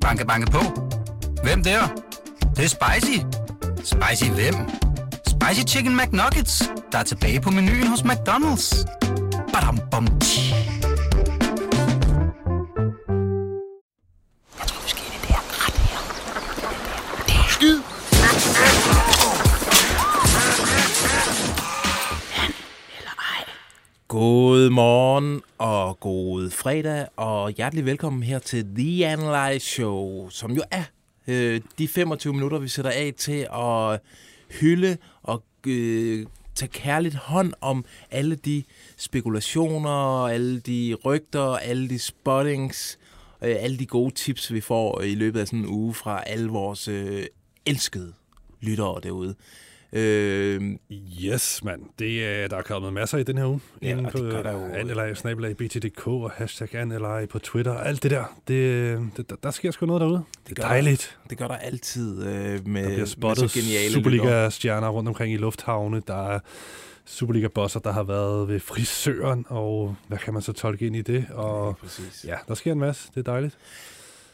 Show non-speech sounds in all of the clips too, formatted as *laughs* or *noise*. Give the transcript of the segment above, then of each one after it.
Banke, banke på. Hvem der? Det, det er spicy. Spicy hvem? Spicy Chicken McNuggets, der er tilbage på menuen hos McDonald's. Badum, bom, tji. Jeg tror, i det her ret her. Det er skid. God morgen og god fredag, og hjertelig velkommen her til The Analyze Show, som jo er øh, de 25 minutter, vi sætter af til at hylde og øh, tage kærligt hånd om alle de spekulationer, alle de rygter, alle de spottings, øh, alle de gode tips, vi får i løbet af sådan en uge fra alle vores øh, elskede lyttere derude. Øh, Yes, mand. Det, er, der er kommet masser i den her uge. Ja, Inde og på det der. Anelej, snabelag, BTDK og hashtag Anelej på Twitter. Alt det der. Det, det, der, der sker sgu noget derude. Det gør er dejligt. Det gør der altid øh, med, Der bliver med spottet så geniale. Superliga-stjerner rundt omkring i lufthavne. Der er Superliga-bosser, der har været ved frisøren, og hvad kan man så tolke ind i det? Og Præcis. ja, der sker en masse. Det er dejligt.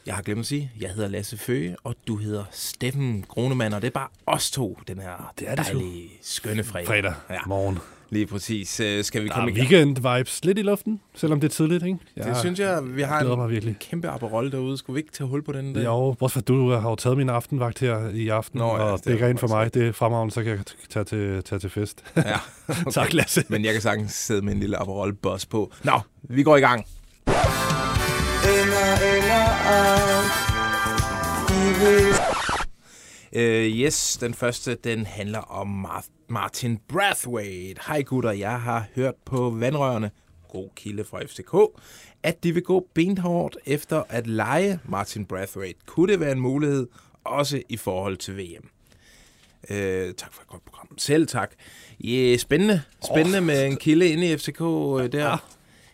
Jeg har glemt at sige, jeg hedder Lasse Føge, og du hedder Steffen Grunemann, og det er bare os to, den her Det er det dejlige, skønne fredag. Fredag Ja, morgen. lige præcis. Øh, Skal vi Der komme er i gang? weekend-vibes lidt i luften, selvom det er tidligt, ikke? Det synes jeg, vi har en mig virkelig. kæmpe apparolle derude. Skulle vi ikke tage hul på den? Der? Jo, bortset fra, du har jo taget min aftenvagt her i aften, Nå, ja, og det det er rent for mig. Det er fremragende, så kan jeg tage til, tage til fest. Ja, *laughs* okay. tak, Lasse. Men jeg kan sagtens sidde med en lille apparolle boss på. Nå, vi går i gang. Uh, yes, den første, den handler om Mar- Martin Brathwaite. Hej gutter, jeg har hørt på vandrørene, god kilde fra FCK, at de vil gå benhårdt efter at lege Martin Brathwaite. Kunne det være en mulighed, også i forhold til VM? Uh, tak for et godt program. Selv tak. Yeah, spændende. Spændende oh. med en kilde inde i FCK uh, der.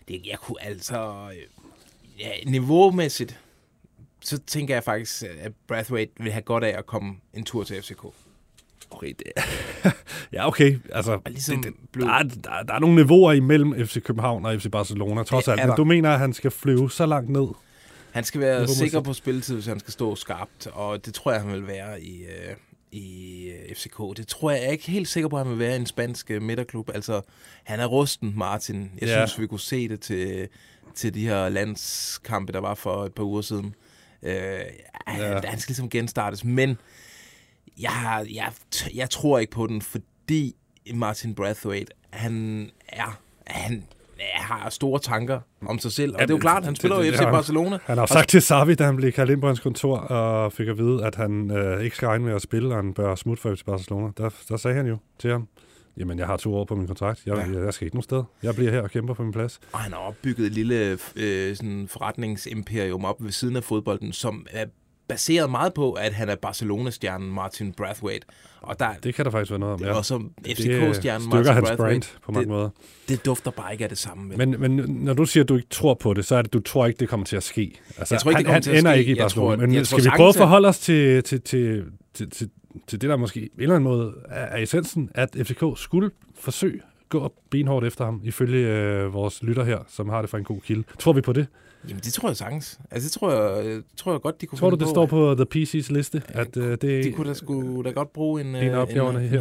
Det, jeg kunne altså... øh, Ja, niveaumæssigt, så tænker jeg faktisk, at Brathwaite vil have godt af at komme en tur til FCK. Okay, det *laughs* ja, okay. Altså, ligesom det, det, der, er, der, der er nogle niveauer imellem FC København og FC Barcelona, trods er alt. Men du mener, at han skal flyve så langt ned? Han skal være sikker på spilletid, hvis han skal stå skarpt, og det tror jeg, han vil være i, øh, i øh, FCK. Det tror jeg, jeg er ikke helt sikker på, at han vil være i en spansk øh, midterklub. Altså, han er rusten, Martin. Jeg Ja. synes, vi kunne se det til, til de her landskampe, der var for et par uger siden. Øh, han, Ja. han skal ligesom genstartes, men jeg, jeg, jeg tror ikke på den, fordi Martin Brathwaite, han er... Han, har store tanker om sig selv. Og Ja, det er jo klart, han spiller jo det- det FC har han. Barcelona. Han har jo sagt til Savi, da han blev kaldt ind på hans kontor, og fik at vide, at han øh, ikke skal regne med at spille, og han bør smutte for FC Barcelona. Der, der sagde han jo til ham, jamen, jeg har to år på min kontrakt. Jeg, Ja. jeg skal ikke nogen sted. Jeg bliver her og kæmper for min plads. Og han har opbygget et lille øh, sådan forretningsimperium op ved siden af fodbolden, som er baseret meget på, at han er Barcelona-stjernen Martin Brathwaite. Og der, Det kan der faktisk være noget om. det Ja. også Det FCK-stjernen Martin hans Brathwaite. brand på mange det, måder. det dufter bare ikke af det samme. Men, men når du siger, at du ikke tror på det, så er det, du tror ikke, det kommer til at ske. Altså, Jeg tror ikke, det han, kommer han til at ender ske. ikke i Barcelona. tror- men skal vi prøve at- forholde os til, til, til, til, til, til det, der måske i en eller anden måde er, er essensen, at FCK skulle forsøge at gå benhårdt efter ham, ifølge øh, vores lytter her, som har det fra en god kilde. Tror vi på det? Jamen, det tror jeg sagtens. Altså, det tror jeg, øh, tror jeg godt, de kunne Tror du, det står på The PC's liste? At, øh, det, De kunne da, sgu, da godt bruge en, øh, en, her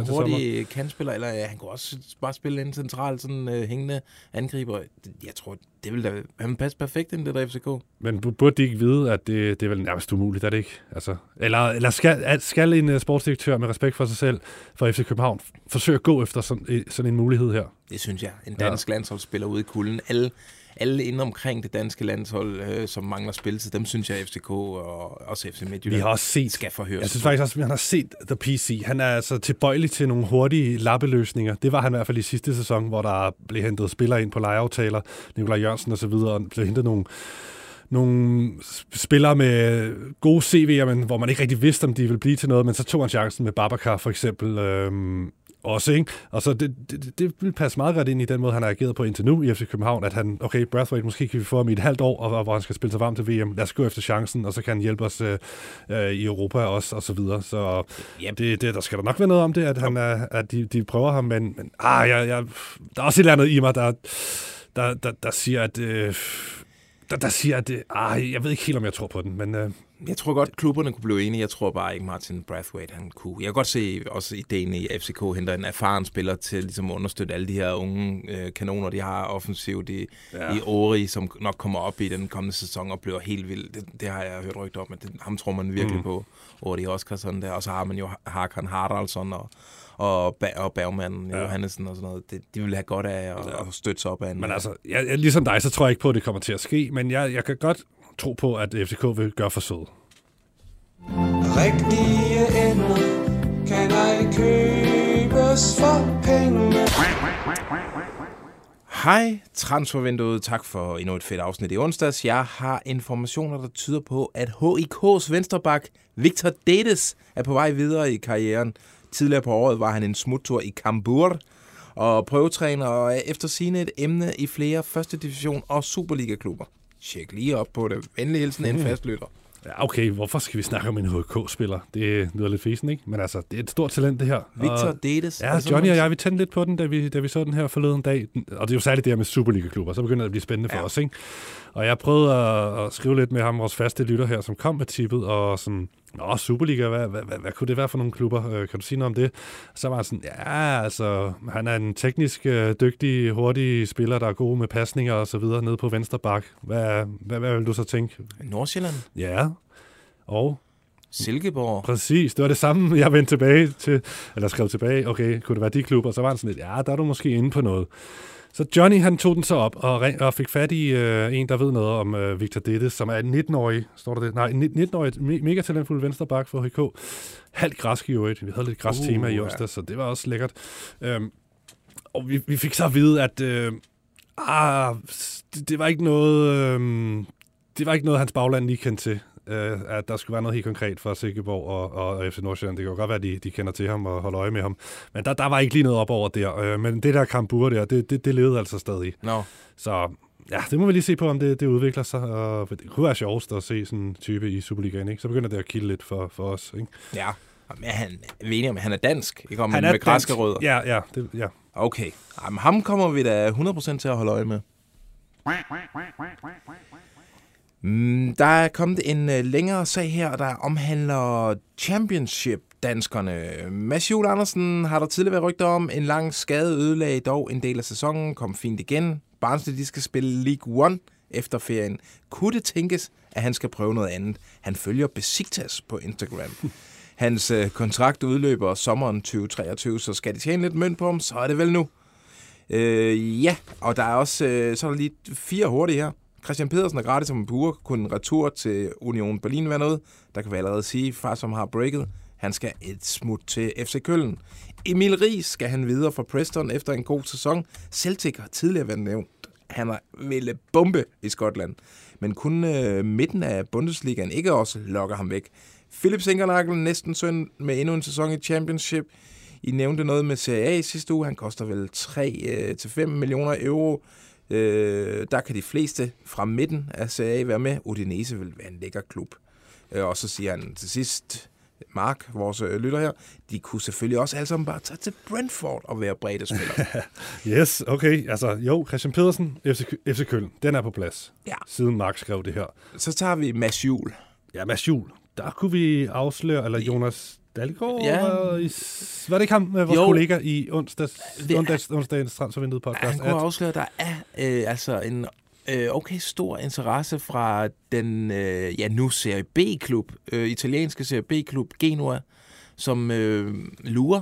en til hurtig kantspiller, eller ja, han kunne også bare spille en central sådan, øh, hængende angriber. Jeg tror, det ville da han passe perfekt ind i det der FCK. Men bu- burde de ikke vide, at det, det er vel nærmest umuligt, er det ikke? Altså, eller eller skal, skal en uh, sportsdirektør med respekt for sig selv, for FC København, forsøge at gå efter sådan, øh, sådan en mulighed her? Det synes jeg. En Ja. dansk ja. landsholdsspiller ude i kulden. Alle, alle inde omkring det danske landshold, øh, som mangler spilletid, dem synes jeg, FCK og også FC Midtjylland Vi har også set skal forhøre. Jeg synes faktisk også, at han har set The PC. Han er altså tilbøjelig til nogle hurtige lappeløsninger. Det var han i hvert fald i sidste sæson, hvor der blev hentet spillere ind på lejeaftaler, Nikolaj Jørgensen og så videre, og blev hentet nogle, nogle spillere med gode CV'er, men hvor man ikke rigtig vidste, om de ville blive til noget, men så tog han chancen med Babacar for eksempel. Øhm, også, ikke? Og så det, det, det vil passe meget godt ind i den måde, han har ageret på indtil nu i FC København, at han, okay, Brathwaite, måske kan vi få ham i et halvt år, og, og hvor han skal spille sig varm til VM. Lad os gå efter chancen, og så kan han hjælpe os øh, øh, i Europa også, og så videre. Så Yep. det, det, der skal der nok være noget om det, at, han er, at de, de prøver ham, men, men ah, jeg, jeg, der er også et eller andet i mig, der, der, der, der siger, at øh, der, der siger at det, ah, jeg ved ikke helt, om jeg tror på den, men øh, Jeg tror godt, klubberne kunne blive enige. Jeg tror bare ikke, Martin Brathwaite han kunne. Jeg kan godt se også ideen i, at FCK henter en erfaren spiller til ligesom at understøtte alle de her unge øh, kanoner, de har offensivt i, Ja. ja. i Ori, som nok kommer op i den kommende sæson og bliver helt vild. Det, det har jeg hørt rygter om, at det, ham tror man virkelig Mm. på. Ori Oskarsson der. Og så har man jo Hakan Haraldsson og, og, ba- og Bergman Ja. ja. Johannesson og sådan noget. Det, de vil have godt af at, at støtte sig op af en. Men altså, jeg, jeg, ligesom dig, så tror jeg ikke på, at det kommer til at ske, men jeg, jeg kan godt tro på, at FCK vil gøre forsøget. Rigtige ender kan ej købes for penge. Hej, transfervinduet. Tak for endnu et fedt afsnit i onsdags. Jeg har informationer, der tyder på, at HIK's vensterbak Victor Dedes er på vej videre i karrieren. Tidligere på året var han en smuttur i Kambur og prøvetræner og er efter sine et emne i flere første division og Superliga-klubber. Tjek lige op på det. Venlig hilsen, en fastlytter. Ja, okay, hvorfor skal vi snakke om en HK-spiller? Det lyder lidt fesen, ikke? Men altså, det er et stort talent, det her. Victor og, Dedes. Ja, Johnny og jeg, vi tændte lidt på den, da vi, da vi så den her forleden dag. Og det er jo særligt det her med Superliga-klubber, så begynder det at blive spændende for Ja. os, ikke? Og jeg prøvede at, at skrive lidt med ham, vores faste lytter her, som kom med tippet, og sådan, Nå, Superliga, hvad, hvad, hvad, hvad kunne det være for nogle klubber? Øh, kan du sige noget om det? Så var jeg sådan, ja, altså, han er en teknisk øh, dygtig, hurtig spiller, der er god med pasninger og så videre, nede på venstre bak. Hvad, hvad, hvad vil du så tænke? Nordsjælland. Ja, og Silkeborg. Præcis, det var det samme, jeg vendte tilbage til, eller skrev tilbage, okay, kunne det være de klubber? Så var han sådan lidt, ja, der er du måske inde på noget. Så Johnny, han tog den så op og, og fik fat i øh, en, der ved noget om øh, Victor Dettes, som er en 19-årig, står der det? Nej, en 19-årig, me- mega talentfuld vensterbak for HK. Halvt græsk i øvrigt. Vi havde lidt græstema Uh, i ja. onsdag, så det var også lækkert. Øhm, og vi, vi fik så at vide, at øh, ah, det, det var ikke noget... Øh, det var ikke noget, hans bagland lige kendte til øh, at der skulle være noget helt konkret for Silkeborg og, og, FC Nordsjælland. Det kan jo godt være, at de, de kender til ham og holder øje med ham. Men der, der var ikke lige noget op over der. Øh, men det der Kambur der, det, det, det levede altså stadig. Nå, Så ja, det må vi lige se på, om det, det udvikler sig. Og det kunne være sjovest at se sådan en type i Superligaen. Ikke? Så begynder det at kilde lidt for, for os. Ikke? ja. Men han, er vi enige om, han er dansk? Ikke om Han med er græske dansk. rødder? Ja, ja, det, ja. Okay. Jamen, ham kommer vi da 100% til at holde øje med. Mm, der er kommet en uh, længere sag her, der omhandler Championship-danskerne. Mads Juhl Andersen har der tidligere været rygter om. En lang skade ødelagde dog en del af sæsonen, kom fint igen. Barnsley, de skal spille League One efter ferien. Kunne det tænkes, at han skal prøve noget andet? Han følger Besiktas på Instagram. *laughs* Hans øh, kontrakt udløber sommeren 2023, så skal de tjene lidt mønt på ham, så er det vel nu. Øh, ja, og der er også øh, så er der lige fire hurtige her. Christian Pedersen er gratis om en uge. Kunne en retur til Union Berlin være noget? Der kan vi allerede sige, far som har breaket. Han skal et smut til FC Køln. Emil Ries skal han videre fra Preston efter en god sæson. Celtic har tidligere været nævnt. Han er ville bombe i Skotland. Men kun øh, midten af Bundesligaen ikke også lokker ham væk. Philip Sinkernagel næsten søn med endnu en sæson i Championship. I nævnte noget med Serie A sidste uge. Han koster vel 3-5 øh, millioner euro. Øh, der kan de fleste fra midten af Serie A være med. Udinese vil være en lækker klub. Øh, og så siger han til sidst, Mark, vores øh, lytter her, de kunne selvfølgelig også alle sammen bare tage til Brentford og være brede spillere. *laughs* Yes, okay. Altså, jo, Christian Pedersen, FC, FC Køln, den er på plads. Ja. Siden Mark skrev det her. så tager vi Mads Juhl. Ja, Mads Juhl. Der kunne vi afsløre, eller Jonas Dalgaard, Ja. var, i, var det ikke ham, med vores Jo. kollega i onsdags, Det er- onsdags, onsdagens transfervindue podcast? Han kunne afsløre, at der er øh, altså en øh, okay stor interesse fra den øh, ja nu Serie B-klub, øh, italienske Serie B-klub Genua, som øh, lurer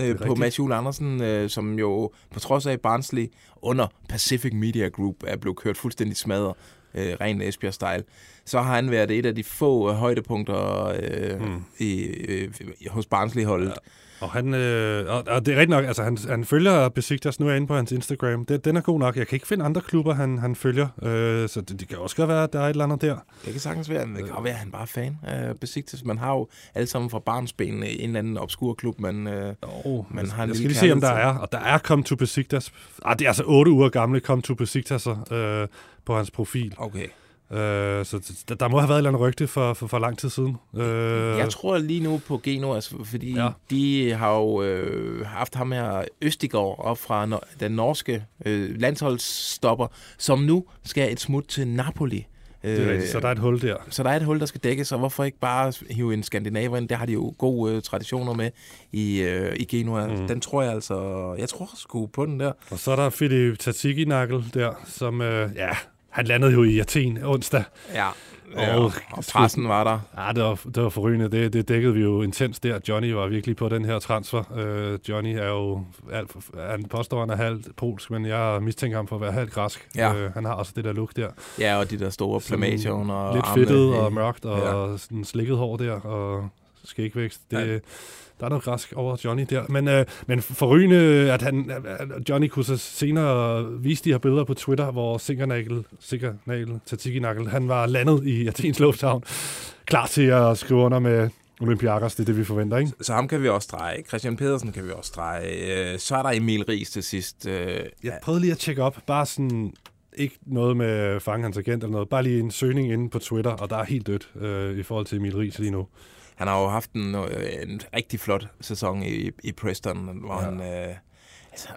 øh, på. Mads Juhl Andersen, øh, som jo på trods af Barnsley under Pacific Media Group er blevet kørt fuldstændig smadret, øh, ren Esbjerg-style, så har han været et af de få øh, højdepunkter øh, mm. i, øh, hos Barnsley-holdet. Ja. Og, han, øh, og, og det er rigtigt nok, altså han, han følger Besiktas, nu er jeg inde på hans Instagram. Den, den er god nok. Jeg kan ikke finde andre klubber, han, han følger, øh, så det, det kan også godt være, at der er et eller andet der. Det kan sagtens være, men det kan også være, at han bare er fan af Besiktas. Man har jo alle sammen fra barnsben en eller anden obskur klub, man, øh, Oh, man har en jeg skal lige se, om der er. Og der er Come to Besiktas. Ah, det er altså otte uger gamle Come to Besiktas øh, på hans profil. Okay. Øh, så der, der må have været et eller andet rygte for, for, for lang tid siden. Øh, Jeg tror lige nu på Geno, altså, fordi Ja. de har jo øh, haft ham her Østigård op fra no- den norske øh, landsholdsstopper, som nu skal et smut til Napoli. det er rigtigt, så der er et hul der. så der er et hul, der skal dækkes, og hvorfor ikke bare hive en skandinaver ind? Det har de jo gode øh, traditioner med i, øh, i Genua. Mm. Den tror jeg altså... Jeg tror sgu på den der. Og så er der Philip Tatsiki-nakkel der, som, øh, ja, han landede jo i Athen onsdag. Ja. Og- Og, og pressen var der. Ja, det var, det var forrygende. Det, det dækkede vi jo intens der. Johnny var virkelig på den her transfer. Øh, Johnny er jo, alt, han påstår, han er halvt polsk, men jeg mistænker ham for at være halvt græsk. Ja. Øh, han har også det der look der. Ja, og de der store plamager under Lidt armene. fedtet og mørkt, og ja. sådan slikket hår der, og skægvækst. Det, Ja. Der er noget græsk over Johnny der. Men, øh, men forrygende, at han, at Johnny kunne så senere vise de her billeder på Twitter, hvor Sinkernagel, Sinkernagel, Tatsiki-Nagel, han var landet i Athens Lufthavn, klar til at skrive under med Olympiakos. Det er det, vi forventer, ikke? Så ham kan vi også strege. Christian Pedersen kan vi også strege. Øh, Så er der Emil Ries til sidst. Øh, Jeg prøvede lige at tjekke op, bare sådan, ikke noget med fange hans agent eller noget, bare lige en søgning inde på Twitter, og der er helt dødt øh, i forhold til Emil Ries lige nu. Han har jo haft en, øh, en rigtig flot sæson i, i Preston, hvor Ja. han... Øh, altså,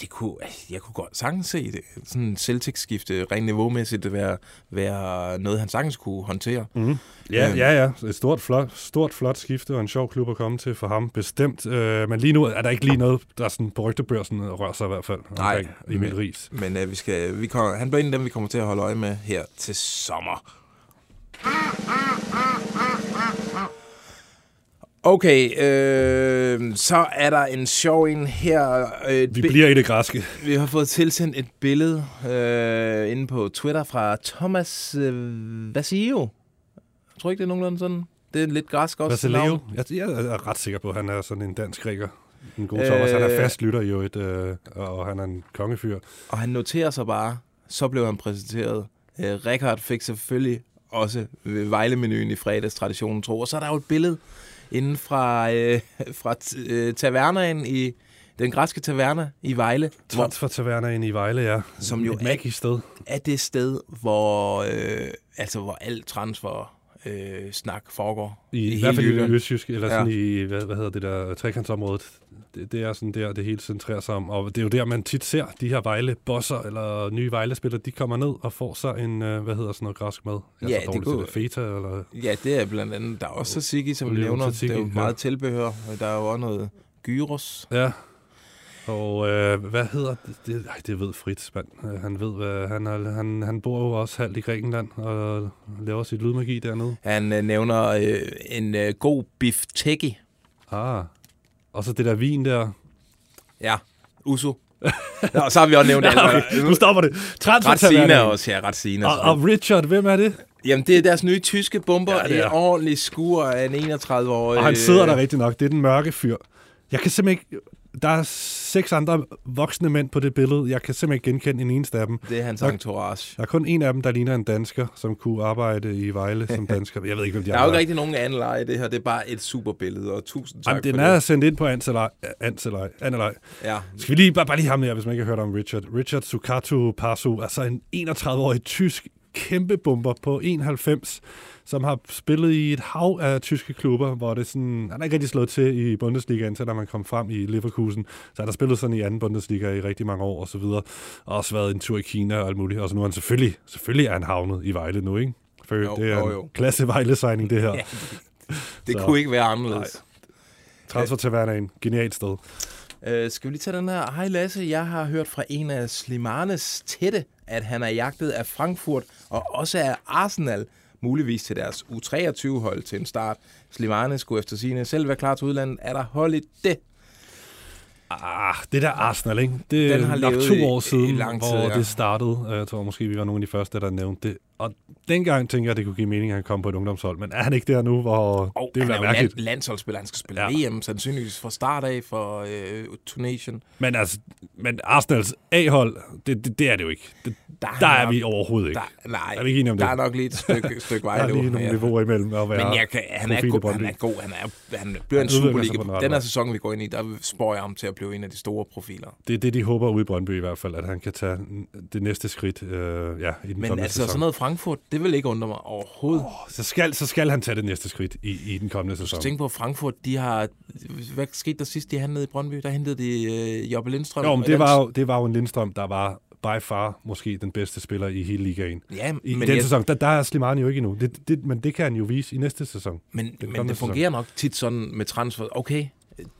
det kunne, altså, jeg kunne godt sagtens se det. Sådan en Celtic-skifte, rent niveaumæssigt, være, være noget, han sagtens kunne håndtere. Mm. Ja, Øhm. ja, ja. Et stort flot, stort, flot skifte og en sjov klub at komme til for ham, bestemt. Øh, men lige nu er der ikke lige noget, der er sådan på rygtebørsen rører sig i hvert fald Nej, Emil men- Ries. Men øh, vi skal, vi kommer, han bliver en af dem, vi kommer til at holde øje med her til sommer. Okay, øh, så er der en sjov en her. Øh, Vi bliver i det græske. Vi har fået tilsendt et billede øh, inde på Twitter fra Thomas øh, Vasilio. Jeg tror ikke, det er nogenlunde sådan. Det er lidt græsk også. Vasileo, navn. jeg, jeg er ret sikker på, at han er sådan en dansk græker. En god Thomas. Han er Øh. fast lytter jo et, øh, og han er en kongefyr. Og han noterer sig bare, så blev han præsenteret. Øh, Rikard fik selvfølgelig også Vejle-menuen i fredags traditionen tro. Og så er der jo et billede inden fra, øh, *laughs* fra øh, tavernaen i den græske taverna i Vejle, hvor, Transfertavernaen i Vejle, ja. Som jo et er- magisk sted. er det sted, hvor, øh, altså, hvor alt transfer øh, snak foregår. I, I hele hvert fald i. Østjysk, eller Ja. sådan i, hvad, hvad hedder det der, trekantsområdet. Det, det er sådan der, det hele centrerer sig om. Og det er jo der, man tit ser de her Vejle-bosser, eller nye Vejle-spillere, de kommer ned og får sig en, øh, hvad hedder sådan noget græsk mad? Jeg er Ja, så det kunne- det. Feta, eller... Ja, det er blandt andet, der er også tzatziki, som vi nævner. tzatziki, det er jo ja. meget tilbehør. og Der er jo også noget gyros. Ja. Og øh, hvad hedder det? det? Ej, det ved Fritz, mand. Øh, Han ved, hvad, han, er, han, han bor jo også halvt i Grækenland og laver sit lydmagi dernede. Han øh, nævner øh, en øh, god bifteki. Ah. Og så det der vin der. Ja, uso. Nå, så har vi også nævnt *laughs* alt. okay, nu stopper det. Transfertavernaen. også, ja, Retsina. Og, og Richard, hvem er det? Jamen, det er deres nye tyske bomber. Ja, Ja, det det er. er. En ordentlig skur af en 31-årig. Og han sidder der rigtig nok. Det er den mørke fyr. Jeg kan simpelthen ikke... Der er seks andre voksne mænd på det billede. Jeg kan simpelthen ikke genkende en eneste af dem. Det er hans Nok- entourage. Der er kun en af dem, der ligner en dansker, som kunne arbejde i Vejle som *laughs* dansker. Jeg ved ikke, hvem de Der er jo ikke rigtig nogen anden leje i det her. Det er bare et super billede, og tusind tak Jamen, den for er det. sendt ind på Anselej. Anselej. Anselej. Ja, Skal vi lige, bare, bare lige ham her, hvis man ikke har hørt om Richard. Richard Sukatu Pasu, altså en 31-årig tysk kæmpe bomber på 91, som har spillet i et hav af tyske klubber, hvor det sådan, han er ikke rigtig slået til i Bundesligaen, til da man kom frem i Leverkusen. Så han har spillet sådan i anden Bundesliga i rigtig mange år og så videre. Og også været en tur i Kina og alt muligt. Og så nu er han selvfølgelig, selvfølgelig er han havnet i Vejle nu, ikke? For Jo, det er jo, en jo. klasse Vejle-signing, det her. *laughs* Ja. det Så- kunne ikke være anderledes. Transfer til Hverdagen. Genialt sted. Øh, skal vi lige tage den her? Hej Lasse, jeg har hørt fra en af Slimanes tætte, at han er jagtet af Frankfurt og også af Arsenal, muligvis til deres U23-hold til en start. Slimane skulle efter sine selv være klar til udlandet. Er der hold i det? Ah, det der Arsenal, ikke? Det Den er har nok to år siden, tid, hvor ja. det startede. Jeg tror måske, vi var nogle af de første, der nævnte det. Og dengang tænker jeg, at det kunne give mening, at han kom på et ungdomshold. Men er han ikke der nu, hvor Og det vil være er mærkeligt? land, landsholdsspiller. Han skal spille Ja. VM, sandsynligvis fra start af for øh, Tunesien. Men, altså, men Arsenals A-hold, det, det, det er det jo ikke. Det, Der, der er nok- vi overhovedet ikke. Der, nej, Er vi ikke enige om der det? er nok lige et stykke, stykke Der vej er nu. lige nogle Ja. niveauer imellem at være Men jeg kan, han, er god, han er god. Han, er, han bliver en Han sig Superliga. den her vej. sæson, vi går ind i, der spår jeg ham til at blive en af de store profiler. Det er det, de håber ude i Brøndby i hvert fald, at han kan tage det næste skridt øh, ja, i den Men altså, sæson. sådan noget Frankfurt, det vil ikke undre mig overhovedet. Oh, Så skal, så skal han tage det næste skridt i, i den kommende sæson. Tænk på, at Frankfurt, de har... Hvad skete der sidst, de handlede i Brøndby? Der hentede de øh, Jobbe Lindstrøm. Jo, men det var, jo, det var jo en Lindstrøm, der var by far måske den bedste spiller i hele ligaen. Ja, I men, den jeg, sæson, der, der er Slimani jo ikke endnu. Det, det, men det kan han jo vise i næste sæson. men, den men det fungerer nok tit sådan med transfer. Okay,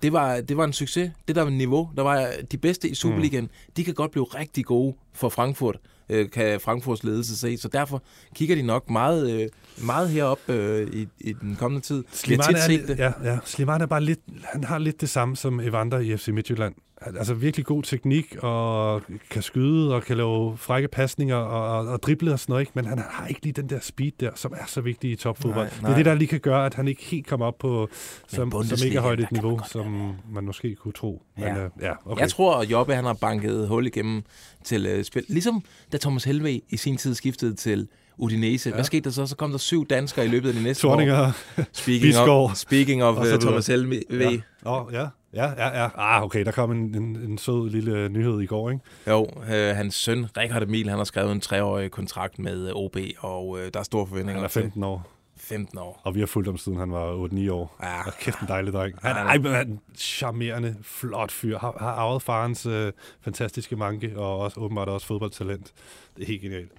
det var, det var en succes. Det der var niveau, der var de bedste i Superligaen, mm. de kan godt blive rigtig gode for Frankfurt, øh, kan Frankfurts ledelse se. Så derfor kigger de nok meget, øh, meget herop øh, i, i den kommende tid. Tit er, det. ja, ja. Slimani er bare lidt, han har lidt det samme som Evander i FC Midtjylland. Altså virkelig god teknik, og kan skyde, og kan lave frække pasninger, og, og, og drible og sådan noget, ikke? men han har ikke lige den der speed der, som er så vigtig i topfodbold. Nej, Det nej. er det, der lige kan gøre, at han ikke helt kommer op på, som, som ikke er højt et man niveau, godt som man måske kunne tro. Men Ja. øh, ja, okay. Jeg tror, at Jobbe han har banket hul igennem til øh, spil. Ligesom da Thomas Helve i sin tid skiftede til Udinese. Ja. Hvad skete der så? Så kom der syv danskere i løbet af de næste år. Torninger, Speaking Bisgaard, of, speaking of uh. Thomas Helve. Ja. Oh, ja, ja, ja, ja. Ah, okay, der kom en, en, en sød lille nyhed i går, ikke? Jo, øh, hans søn, Richard Emil, han har skrevet en treårig kontrakt med øh, OB, og øh, der er store forventninger Han er til 15 år, 15 år. og vi har fulgt ham siden han var 8-9 år. Ja, Og kæft en dejlig dreng. Han, Ja, ej, men han er en charmerende, flot fyr. Har, har arvet farens øh, fantastiske manke, og også, åbenbart også fodboldtalent. Det er helt genialt.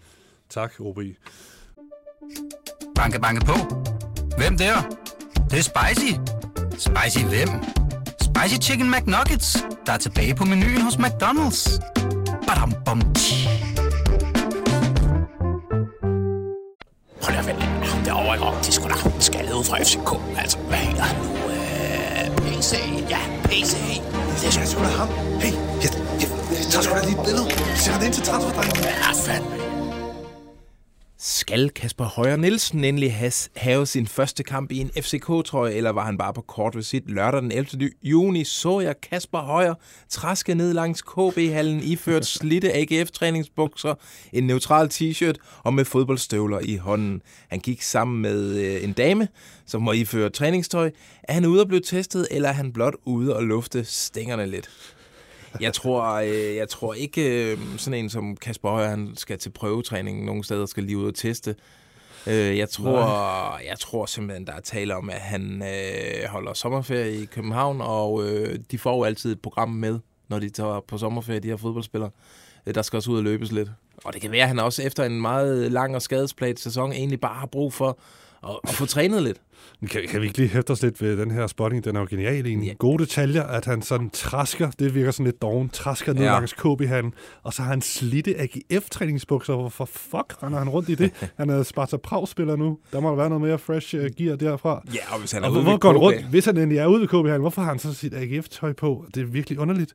Tak, OB. Banke, banke på. Hvem der? Det, det er spicy. Spicy hvem? Spicy Chicken McNuggets, der er tilbage på menuen hos McDonald's. Badum, bom, tji. lige at vel, ham derovre ikke om, det sgu da ham, den ud fra FCK. Altså, hvad hedder han nu? Øh, PC, ja, PC. Det er sgu da ham. Hey, jeg, jeg, jeg tager sgu da lige et billede. Sætter det ind til transferdrengen. Ja, fandme. Skal Kasper Højer Nielsen endelig has, have sin første kamp i en FCK-trøje, eller var han bare på kort visit lørdag den 11. juni, så jeg Kasper Højer traske ned langs KB-hallen iført slitte AGF-træningsbukser, en neutral t-shirt og med fodboldstøvler i hånden. Han gik sammen med øh, en dame, som må iføre træningstøj. Er han ude og blive testet, eller er han blot ude og lufte stængerne lidt? Jeg tror, øh, jeg tror ikke, øh, sådan en som Kasper Højer, han skal til prøvetræning nogle steder, skal lige ud og teste. Øh, jeg, tror, jeg tror simpelthen, der er tale om, at han øh, holder sommerferie i København, og øh, de får jo altid et program med, når de tager på sommerferie, de her fodboldspillere. Øh, der skal også ud og løbes lidt. Og det kan være, at han også efter en meget lang og skadesplaget sæson egentlig bare har brug for at, at få trænet lidt. Kan, kan vi ikke lige hæfte os lidt ved den her spotting? Den er jo genial i en Ja. gode detaljer, at han sådan trasker, det virker sådan lidt doven, trasker ned Ja. langs KB-hallen, og så har han slidte AGF-træningsbukser. Hvorfor fuck render han rundt i det? *laughs* Han er Sparta Prag-spiller nu. Der må der være noget mere fresh uh, gear derfra. Ja, og hvis han er Og ude hvor ved går han KB rundt? Hvis han endelig er ude ved KB-hallen, hvorfor har han så sit AGF-tøj på? Det er virkelig underligt.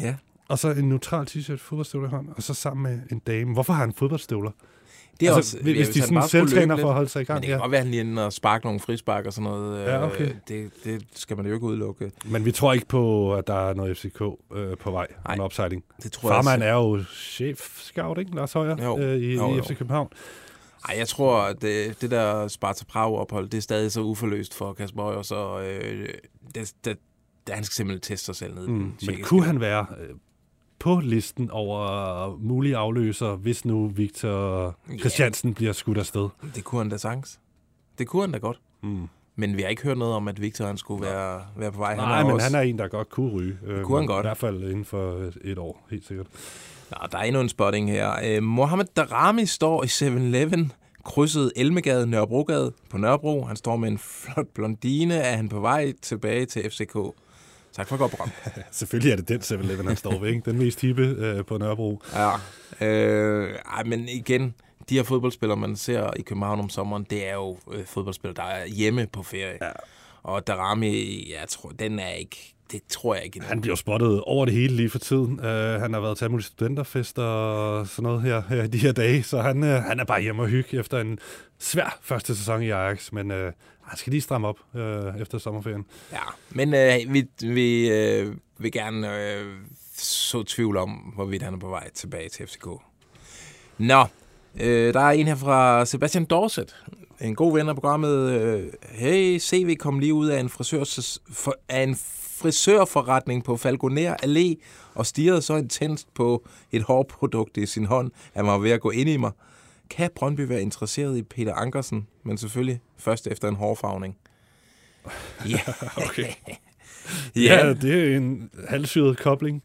Ja, Og så en neutral t-shirt, fodboldstøvler i hånden, og så sammen med en dame. Hvorfor har han fodboldstøvler? Det er altså, også... hvis, hvis de sådan selvtræner løbe for at holde sig i Men gang. det kan Ja. godt være, at han lige og sparke nogle frispark og sådan noget. Ja, Øh, okay. Det, det skal man jo ikke udelukke. Men vi tror ikke på, at der er noget FCK øh, på vej. Nej. En opsejling. Det tror jeg Farman er jo chef-scout, ikke? Lars Højer, Jo. øh, i, Jo, i jo. FC København. Ej, jeg tror, at det, det der Sparta Prag-ophold, det er stadig så uforløst for Kasper Højer, så øh, det, det, det, han skal simpelthen teste sig selv ned. i Mm. Men kunne han være øh, på listen over mulige afløser, hvis nu Victor Christiansen bliver skudt afsted? Det kunne han da sagtens. Det kunne han da godt. Mm. Men vi har ikke hørt noget om, at Victor han skulle være, være på vej. Nej, er men også, han er en, der godt kunne ryge. Øh, kunne han godt. I hvert fald inden for et- et år, helt sikkert. Nå, der er endnu en spotting her. Øh, Mohamed Darami står i 7-Eleven, krydset Elmegade, Nørrebrogade på Nørrebro. Han står med en flot blondine. Er han på vej tilbage til FCK? Tak for godt program. *laughs* Selvfølgelig er det den 7-Eleven, han står ved, ikke? Den mest hippe øh, på Nørrebro. Ja, øh, ej, men igen, de her fodboldspillere, man ser i København om sommeren, det er jo øh, fodboldspillere, der er hjemme på ferie. Ja. Og Darami, jeg tror, den er ikke, det tror jeg ikke. Han bliver spottet over det hele lige for tiden. Uh, han har været til alle studenterfester og sådan noget her, her de her dage, så han, uh, han er bare hjemme og hygge efter en svær første sæson i Ajax, men uh, han skal lige stramme op uh, efter sommerferien. Ja, men øh, vi, vi øh, vil gerne øh, så tvivl om, hvorvidt han er på vej tilbage til FCK. Nå, øh, der er en her fra Sebastian Dorset. En god ven af programmet. Øh, hey, CV kom lige ud af en, frisørs, for, af en frisørforretning på Falconer Allé og stirrede så intenst på et hårprodukt i sin hånd, at han var ved at gå ind i mig. Kan Brøndby være interesseret i Peter Ankersen, men selvfølgelig først efter en hårfarvning? *laughs* Ja, Okay. *laughs* ja, Ja, det er en halvsyret kobling.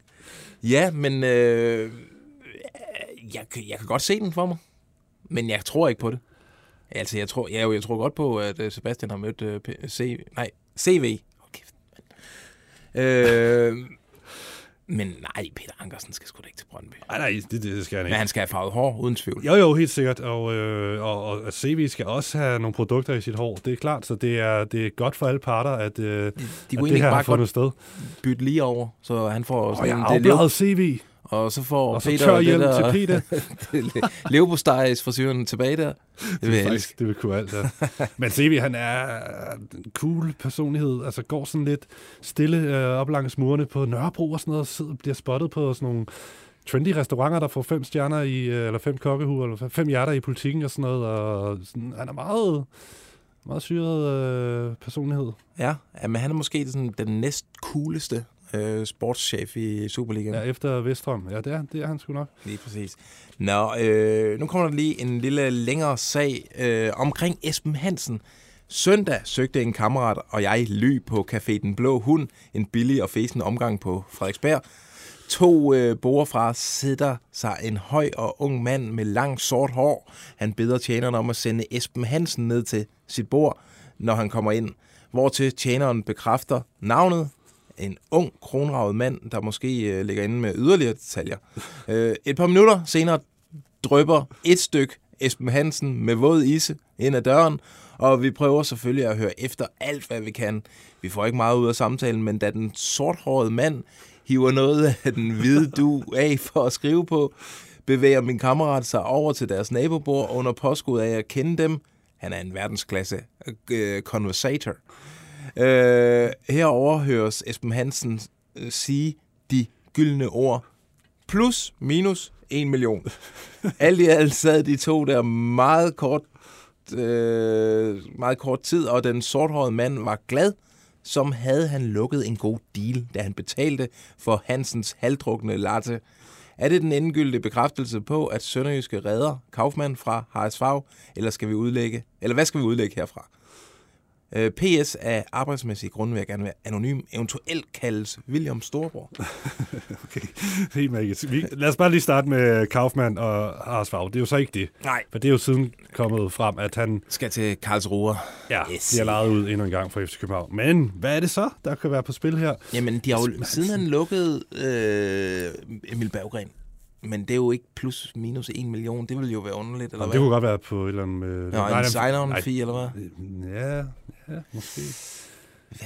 ja men øh, jeg, kan- jeg kan godt se den for mig. Men jeg tror ikke på det. Altså, jeg tror, jeg, jeg tror godt på, at øh, Sebastian har mødt øh, C, nej, CV. Øh, men nej, Peter Ankersen skal sgu da ikke til Brøndby. Nej, nej, det, det skal han Men ikke. han skal have farvet hår, uden tvivl. Jo, jo, helt sikkert. Og, øh, og, og CV skal også have nogle produkter i sit hår. Det er klart, så det er, det er godt for alle parter, at, øh, De at kunne det her har fundet sted. bytte lige over, så han får Og sådan jeg har CV, og så får og så Peter tør det hjem der til Peter. *laughs* *laughs* leverpostejs frisyren tilbage der. Det vil jeg elske. Faktisk, det vil kunne alt, ja. Men CV, han er en cool personlighed. Altså går sådan lidt stille øh, op langs murene på Nørrebro og sådan noget, og sidder, bliver spottet på sådan nogle trendy restauranter, der får fem stjerner i, øh, eller fem kokkehuer, eller fem hjerter i politikken og sådan noget. Og sådan, han er meget, meget syret øh, personlighed. Ja, ja, men han er måske sådan den næst cooleste øh, sportschef i Superligaen. Ja, efter Vestrom. Ja, det er, det er han sgu nok. Lige præcis. Nå, øh, nu kommer der lige en lille længere sag øh, omkring Esben Hansen. Søndag søgte en kammerat og jeg ly på Café Den Blå Hund, en billig og fesen omgang på Frederiksberg. To øh, borer fra sætter sig en høj og ung mand med langt sort hår. Han beder tjeneren om at sende Esben Hansen ned til sit bord, når han kommer ind. Hvortil tjeneren bekræfter navnet. En ung, kronravet mand, der måske øh, ligger inde med yderligere detaljer. Øh, et par minutter senere drøber et stykke Esben Hansen med våd ise ind ad døren, og vi prøver selvfølgelig at høre efter alt, hvad vi kan. Vi får ikke meget ud af samtalen, men da den sorthårede mand hiver noget af den hvide du af for at skrive på, bevæger min kammerat sig over til deres nabobord under påskud af at kende dem. Han er en verdensklasse øh, øh conversator. Øh, herover høres Esben Hansen øh, sige de gyldne ord plus minus 1 million. *laughs* Alt i alt sad de to der meget kort, øh, meget kort tid, og den sorthårede mand var glad, som havde han lukket en god deal, da han betalte for Hansens halvdrukne latte. Er det den endegyldige bekræftelse på, at Sønderjyske redder Kaufmann fra HSV, eller skal vi udlægge, eller hvad skal vi udlægge herfra? Øh, PS af arbejdsmæssige grunde vil jeg gerne være anonym, eventuelt kaldes William Storborg. *laughs* Okay. Helt magisk. Vi, lad os bare lige starte med Kaufmann og Harsfag. Det er jo så ikke det. Nej. For det er jo siden kommet frem, at han Skal til Karlsruhe. ja, Yes. yes. bliver lejet ud endnu en gang for FC København. Men hvad er det så, der kan være på spil her? Jamen, de har jo, siden han lukkede øh, Emil Berggren, men det er jo ikke plus minus 1 million, det ville jo være underligt, eller Det hvad? kunne godt være på et eller andet... Med, Nå, en nej, sign-on nej, fee, eller hvad? Ja, ja, måske. Det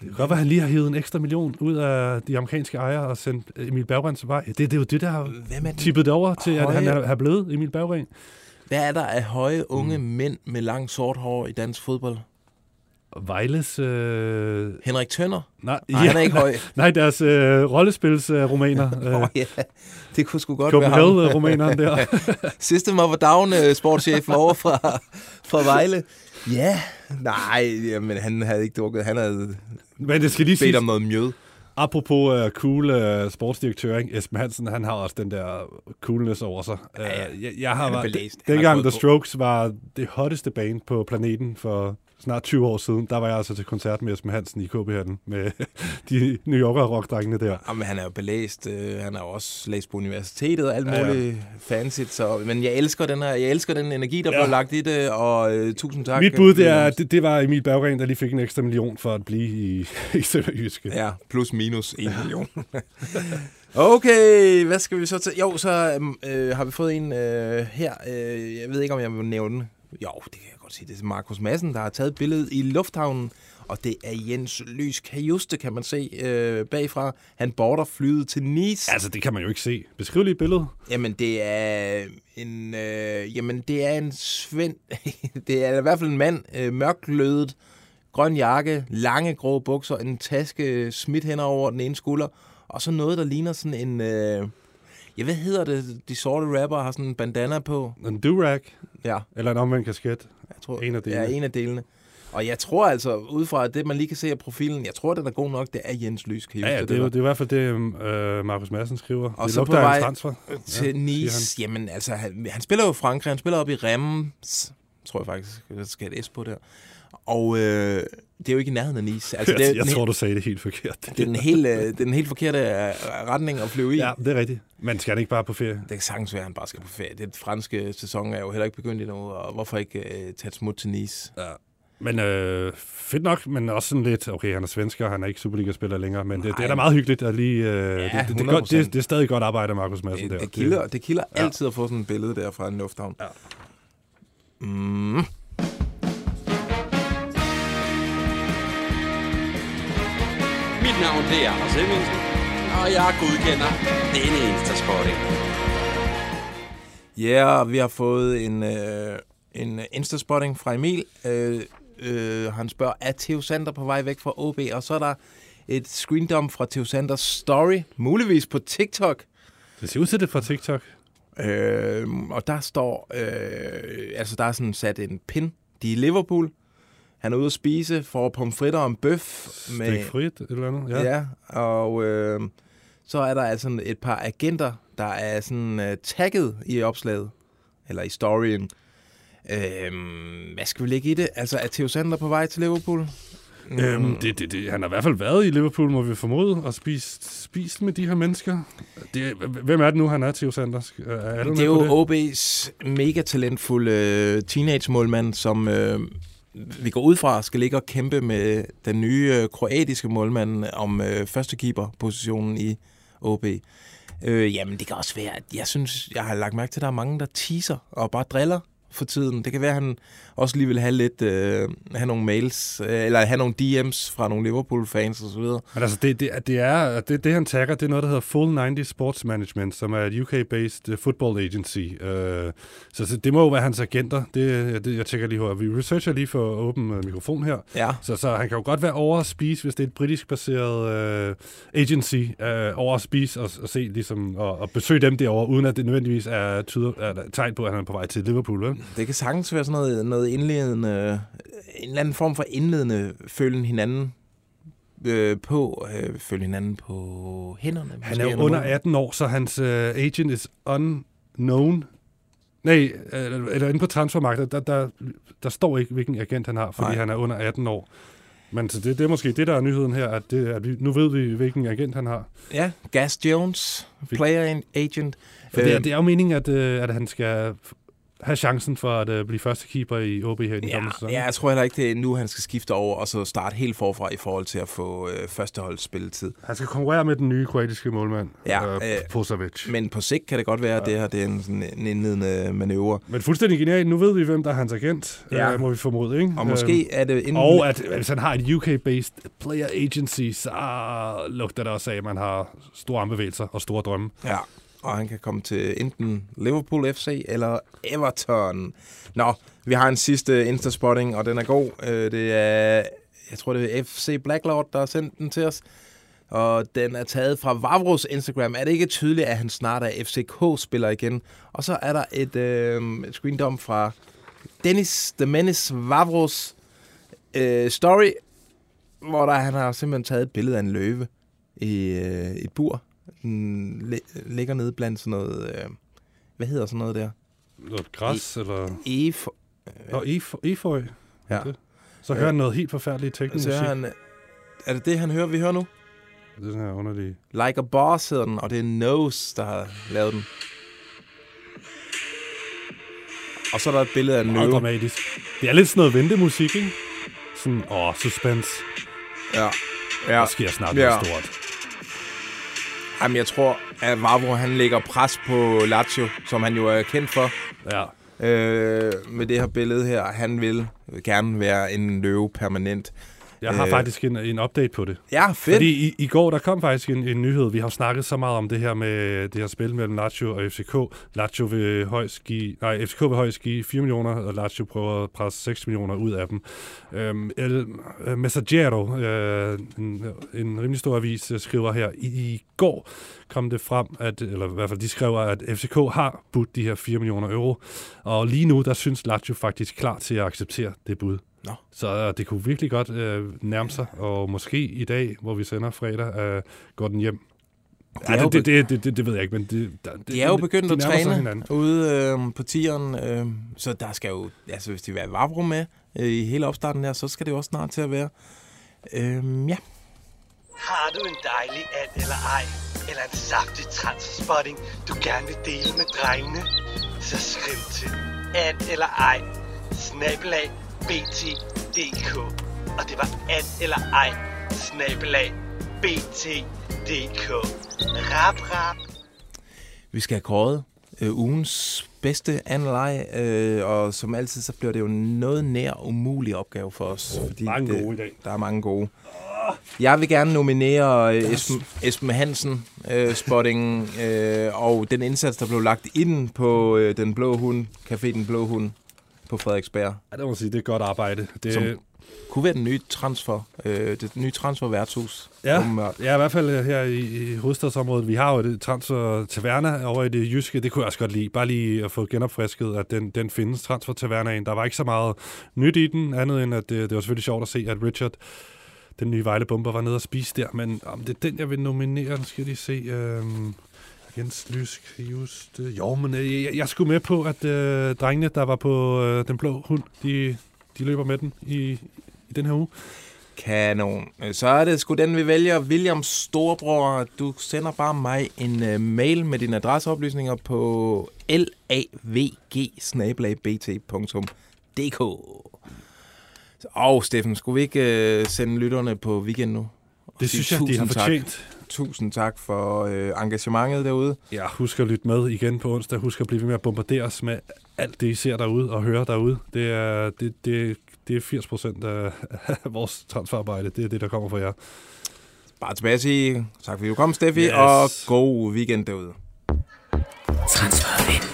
kan godt være, at han lige har hivet en ekstra million ud af de amerikanske ejere og sendt Emil Berggren til vej. Det, det er jo det, der har tippet det over til, at han Høje- er, er blevet Emil Berggren. Hvad er der af høje, unge mm. mænd med langt sort hår i dansk fodbold? Vejles... Øh, Henrik Tønder? nej, Nej, han er ikke *laughs* høj. Nej, deres øh, rollespilsromaner. *laughs* Øh, ja. Det kunne sgu godt være ham. Copenhagen-romaneren der. System of a Down, uh, sportschefen over fra, fra Vejle. Ja, nej, jamen, han havde ikke drukket. Han havde Men det skal lige bedt sige, om noget mjød. apropos uh, cool uh, sportsdirektør, ikke? Esben Hansen, han har også den der coolness over sig. Uh, Ja, ja. jeg, jeg har har dengang The Strokes var det hotteste band på planeten for snart 20 år siden, der var jeg altså til koncert med Esben Hansen i KB-hatten med *laughs* de New Yorker rockdrengene der. Jamen, han er jo belæst. Øh, han har også læst på universitetet og alt Ja, ja. muligt fancy. Så, men jeg elsker den her, jeg elsker den energi, der Ja. ja. blev lagt i det, og øh, tusind tak. Mit bud, det, er, det, det var Emil Berggren, der lige fik en ekstra million for at blive i, *laughs* i Sønderjyske. Ja, plus minus 1 million. *laughs* okay, hvad skal vi så til? Jo, så øh, har vi fået en øh, her. Øh, jeg ved ikke, om jeg vil nævne den. Jo, det kan godt sige. Det er Markus Madsen, der har taget billedet i lufthavnen. Og det er Jens Lys Kajuste, kan man se øh, bagfra. Han border flyet til Nice. Altså, det kan man jo ikke se. Beskriv lige et billede. Jamen, det er en, øh, jamen, det er en svend, *laughs* det er i hvert fald en mand, øh, mørklødet, grøn jakke, lange grå bukser, en taske smidt hen over den ene skulder, og så noget, der ligner sådan en, øh, ja, hvad hedder det, de sorte rapper har sådan en bandana på, En durag, ja, eller en omvendt kasket. Jeg tror, En af delene. Ja, en af delene. Og jeg tror altså, ud fra det, man lige kan se af profilen, jeg tror, den er god nok, det er Jens Lys. Kan Ja, ja huske det, er, der? det er i hvert fald det, øh, Markus Madsen skriver. Og det så på vej transfer. til Ja, Nice. Jamen, altså, han, han spiller jo i Frankrig. Han spiller op i Reims, tror jeg faktisk. Jeg skal et S på der. Og øh, det er jo ikke i nærheden af Nice. *laughs* Altså, det, er, jeg, jeg den, tror, du sagde det helt forkert. det er den helt, øh, det er den helt forkerte øh, retning at flyve i. Ja, det er rigtigt. Men skal ikke bare på ferie? Det kan sagtens være, at han bare skal på ferie. Det franske sæson er jo heller ikke begyndt endnu, og hvorfor ikke øh, tage et smut til Nice? Ja. Men øh, fedt nok, men også sådan lidt, okay, han er svensker, han er ikke Superliga-spiller længere, men det, det er da Nej. meget hyggeligt at lige... Øh, Ja, det, det, det, godt, 100%. det, det, er stadig godt arbejde Markus Madsen Det, der. det, kilder, det kilder Ja. altid at få sådan et billede der fra en lufthavn. Ja. Mm. Mit navn det er Anders Hemmingsen, og jeg godkender denne Instaspotting. Ja, og vi har fået en, øh, en Instaspotting fra Emil. Øh, øh, han spørger, er Theo Sander på vej væk fra OB? Og så er der et screendom fra Theo Sanders story, muligvis på TikTok. Det ser ud til det fra TikTok. Øh, og der står, øh, altså der er sådan sat en pin. De er i Liverpool. Han er ude at spise, får pomfritter og en bøf. Stik frit, eller andet. Ja. Ja, og øh, så er der altså et par agenter, der er sådan uh, tagget i opslaget, eller i storyen. Øh, hvad skal vi lægge i det? Altså, er Theo Sander på vej til Liverpool? Mm. Øhm, det, det, det, han har i hvert fald været i Liverpool, må vi formode, og spist, spist med de her mennesker. Det, hvem er det nu, han er, Theo Sanders? Er Det med er jo OB's mega talentfulde øh, teenage-målmand, som øh, vi går ud fra skal ligge og kæmpe med den nye øh, kroatiske målmand om øh, første keeper-positionen i OB. Øh, jamen, det kan også være, at jeg synes, jeg har lagt mærke til, at der er mange, der teaser og bare driller for tiden. Det kan være, at han også lige vil have lidt, øh, have nogle mails, øh, eller have nogle DM's fra nogle Liverpool-fans osv. Men altså, det, det, det, er, det, det han tagger, det er noget, der hedder Full 90 Sports Management, som er et UK-based uh, football agency. Uh, så, så det må jo være hans agenter. Det, det, jeg tjekker lige her. Vi researcher lige for åbne uh, mikrofon her. Ja. Så, så han kan jo godt være over at spise, hvis det er et britisk baseret uh, agency, uh, over at spise og, og se ligesom, og, og besøge dem derovre, uden at det nødvendigvis er, tyder, er tegn på, at han er på vej til Liverpool. Vel? Det kan sagtens være sådan noget, noget indledende, en eller anden form for indledende følge hinanden øh, på, øh, følge hinanden på hænderne. Han er jo under noget. 18 år, så hans uh, agent is unknown. Nej, eller, eller inde på transfermarkedet, der, der, der står ikke, hvilken agent han har, fordi Nej. Han er under 18 år. Men så det, det er måske det, der er nyheden her, at, det, at vi, nu ved vi, hvilken agent han har. Ja, Gas Jones, player agent. For det, er, Øh, det er jo meningen, at, øh, at han skal have chancen for at uh, blive første keeper i OB her i den Ja, kommende sæson. ja, jeg tror heller ikke, det er nu, han skal skifte over og så starte helt forfra i forhold til at få øh, førsteholdsspilletid. Han skal konkurrere med den nye kroatiske målmand, Ja, øh, øh, Posavic. Men på sigt kan det godt være, at det her det er en, sådan en indledende manøvre. Men fuldstændig genialt. Nu ved vi, hvem der er hans agent, Ja. ja. øh, må vi formode. Ikke? Og måske er det inden... Og at hvis han har et UK-based player agency, så lugter det også af, at man har store armbevægelser og store drømme. Ja, og han kan komme til enten Liverpool FC eller Everton. Nå, vi har en sidste Insta-spotting, og den er god. Øh, det er, jeg tror, det er FC Blacklord, der har sendt den til os. Og den er taget fra Vavros Instagram. Er det ikke tydeligt, at han snart er FCK-spiller igen? Og så er der et, øh, et screendom fra Dennis The Menace Vavros øh, story, hvor der, han har simpelthen taget et billede af en løve i øh, et bur. Ligger nede blandt sådan noget... Øh, hvad hedder sådan noget der? Noget græs, eller... Ef. Nå, Ef- Efeu. Ja. Det. Så hører han noget helt forfærdeligt teknisk Så musik. er, han, er det det, han hører, vi hører nu? Det er sådan her underlige... Like a Boss hedder den, og det er Nose, der har lavet den. Og så er der et billede af en løve. dramatisk. Det er lidt sådan noget ventemusik, ikke? Sådan, åh, suspense. Ja. Ja. Der sker snart Ja. ja. noget stort. Jamen, jeg tror, at Vavro, han lægger pres på Lazio, som han jo er kendt for. Ja. Øh, med det her billede her. Han vil gerne være en løve permanent. Jeg har Øh. faktisk en, en update på det. Ja, fedt. Fordi i, i går, der kom faktisk en, en nyhed. Vi har snakket så meget om det her med det her spil mellem Lazio og FCK. Lazio vil højst give, nej, FCK vil højst give 4 millioner, og Lazio prøver at presse 6 millioner ud af dem. Øhm, El øh, Messaggero, øh, en, en rimelig stor avis, øh, skriver her, i, i går kom det frem, at, eller i hvert fald de skriver, at FCK har budt de her 4 millioner euro. Og lige nu, der synes Lazio faktisk klar til at acceptere det bud. Nå. Så øh, det kunne virkelig godt øh, nærme sig, og måske i dag, hvor vi sender fredag, øh, går den hjem. Ja, jo det, det, det, det, det, det ved jeg ikke, men det, der, det, De er jo begyndt de at træne ude øh, på tieren, øh, så der skal jo, altså hvis de vil have Vavro med øh, i hele opstarten der, så skal det jo også snart til at være. Øh, ja, Har du en dejlig and eller ej, eller en saftig transspotting, du gerne vil dele med drengene? Så skriv til and eller ej, snabelag bt.dk. Og det var and eller ej, snabelag bt.dk. Rap, rap. vi skal have kåret øh, ugens bedste anleg, øh, og som altid, så bliver det jo noget nær umulig opgave for os. Fordi mange det, gode i dag. Der er mange gode. Jeg vil gerne nominere øh, Esben, Esben Hansen, øh, spotting, øh, og den indsats, der blev lagt ind på øh, Den Blå Hund, Café Den Blå Hund på Frederiksberg. Ja, det må sige, det er godt arbejde. Det, Som- Kunne være den nye transfer, øh, det nye transferværtshus. Ja, åbenbart. ja, i hvert fald øh, her i, i hovedstadsområdet. Vi har jo et transfer Taverna over i det jyske. Det kunne jeg også godt lide. Bare lige at få genopfrisket, at den, den findes, transfer Tavernaen. Der var ikke så meget nyt i den, andet end at det, det var selvfølgelig sjovt at se, at Richard, den nye Vejle-bomber, var nede og spise der. Men om det er den, jeg vil nominere, nu skal jeg lige se... Øhm, Jens Lysk, just... Øh, jo, men øh, jeg, jeg skulle med på, at øh, drengene, der var på øh, den blå hund, de, de løber med den i, i den her uge. Kanon. Så er det sgu den, vi vælger. William Storbror, du sender bare mig en uh, mail med dine adresseoplysninger på lavg-bt.dk. Og Steffen, skulle vi ikke uh, sende lytterne på weekend nu? Og Det synes jeg, de har tusind tak. Tusind tak for uh, engagementet derude. Ja, husk at lytte med igen på onsdag. Husk at blive ved med at bombardere os med alt det, I ser derude og hører derude. Det er, det, det, det er 80 procent af, af vores transferarbejde. Det er det, der kommer fra jer. Bare tilbage at sige tak fordi du kom, Steffi, Yes. og god weekend derude. Transfervindue.